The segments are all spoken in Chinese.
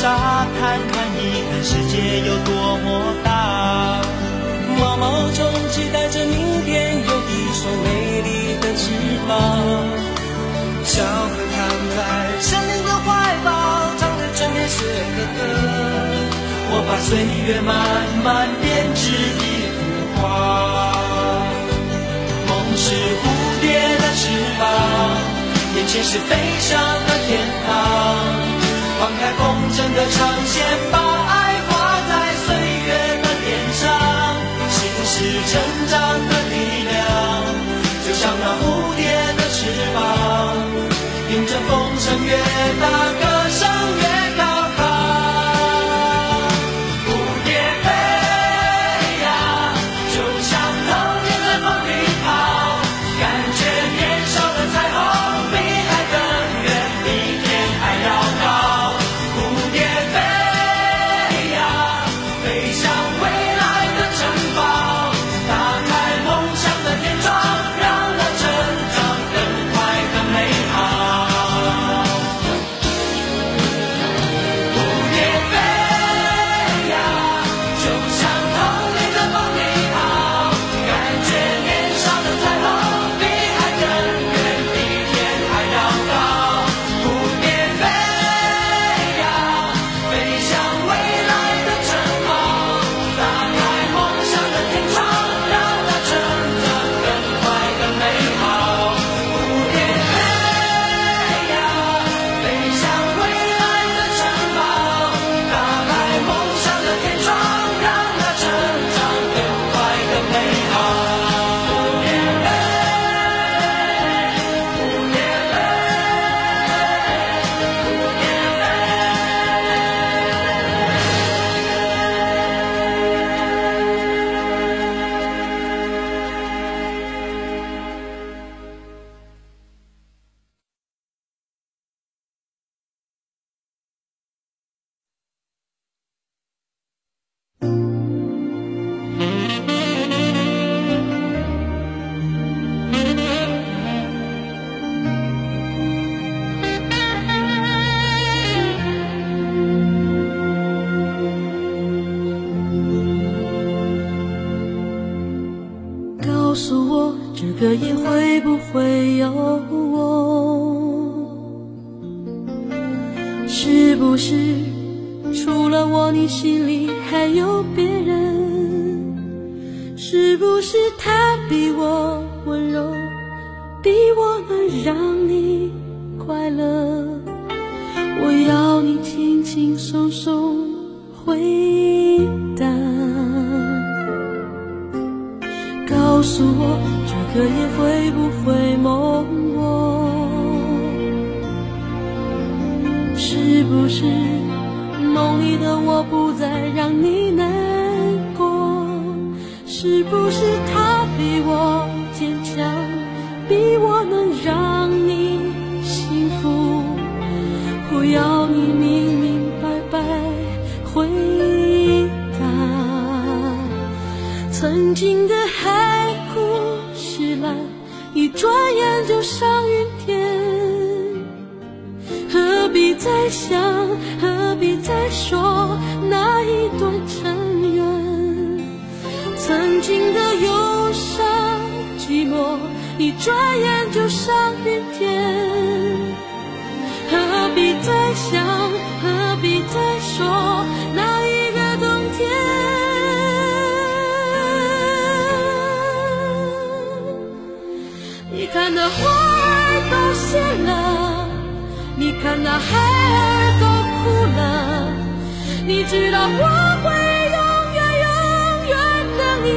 沙滩，看一看世界有多么大。毛毛虫期待着明天有一双美丽的翅膀。小河躺在森林的怀抱，唱着春天写的歌。我把岁月慢慢编织一幅画。梦是蝴蝶的翅膀，眼前是飞翔。放开风筝的长线，把我，这个夜会不会有我？是不是除了我，你心里还有别人？是不是他比我温柔，比我能让你快乐？我要你轻轻松松回答。告诉我，这个夜会不会梦我？是不是梦里的我不再让你难过？是不是他比我坚强，比我能让你幸福？我要你明明白白回答。曾经的海枯石烂，一转眼就上云天。何必再想，何必再说那一段尘缘？曾经的忧伤寂寞，一转眼就上云天。何必再想，何必再说你看那花儿都谢了，你看那孩儿都哭了，你知道我会永远永远等你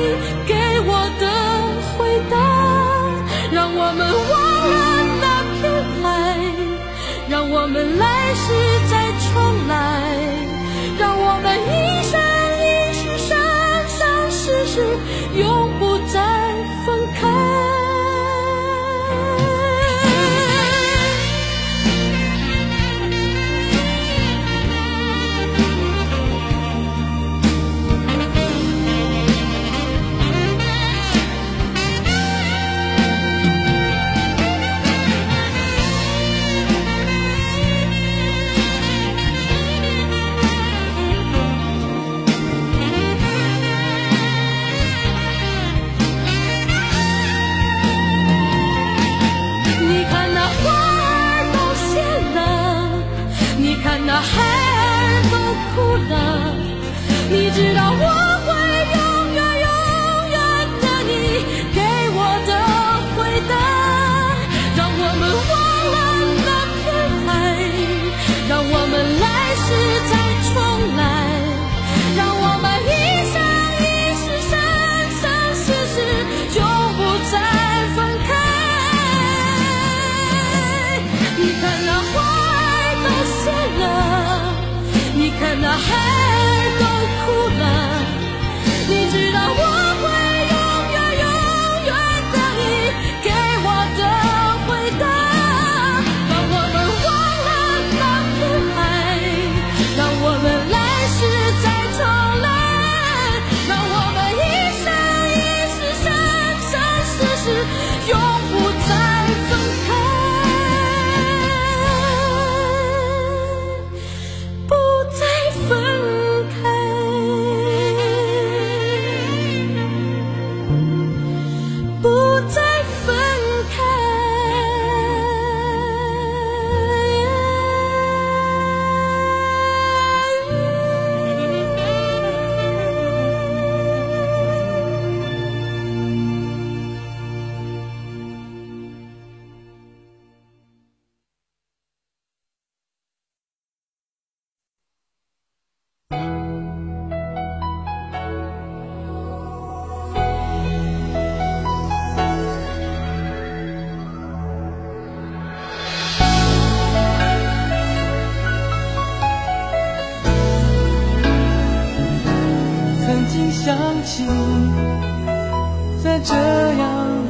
在这样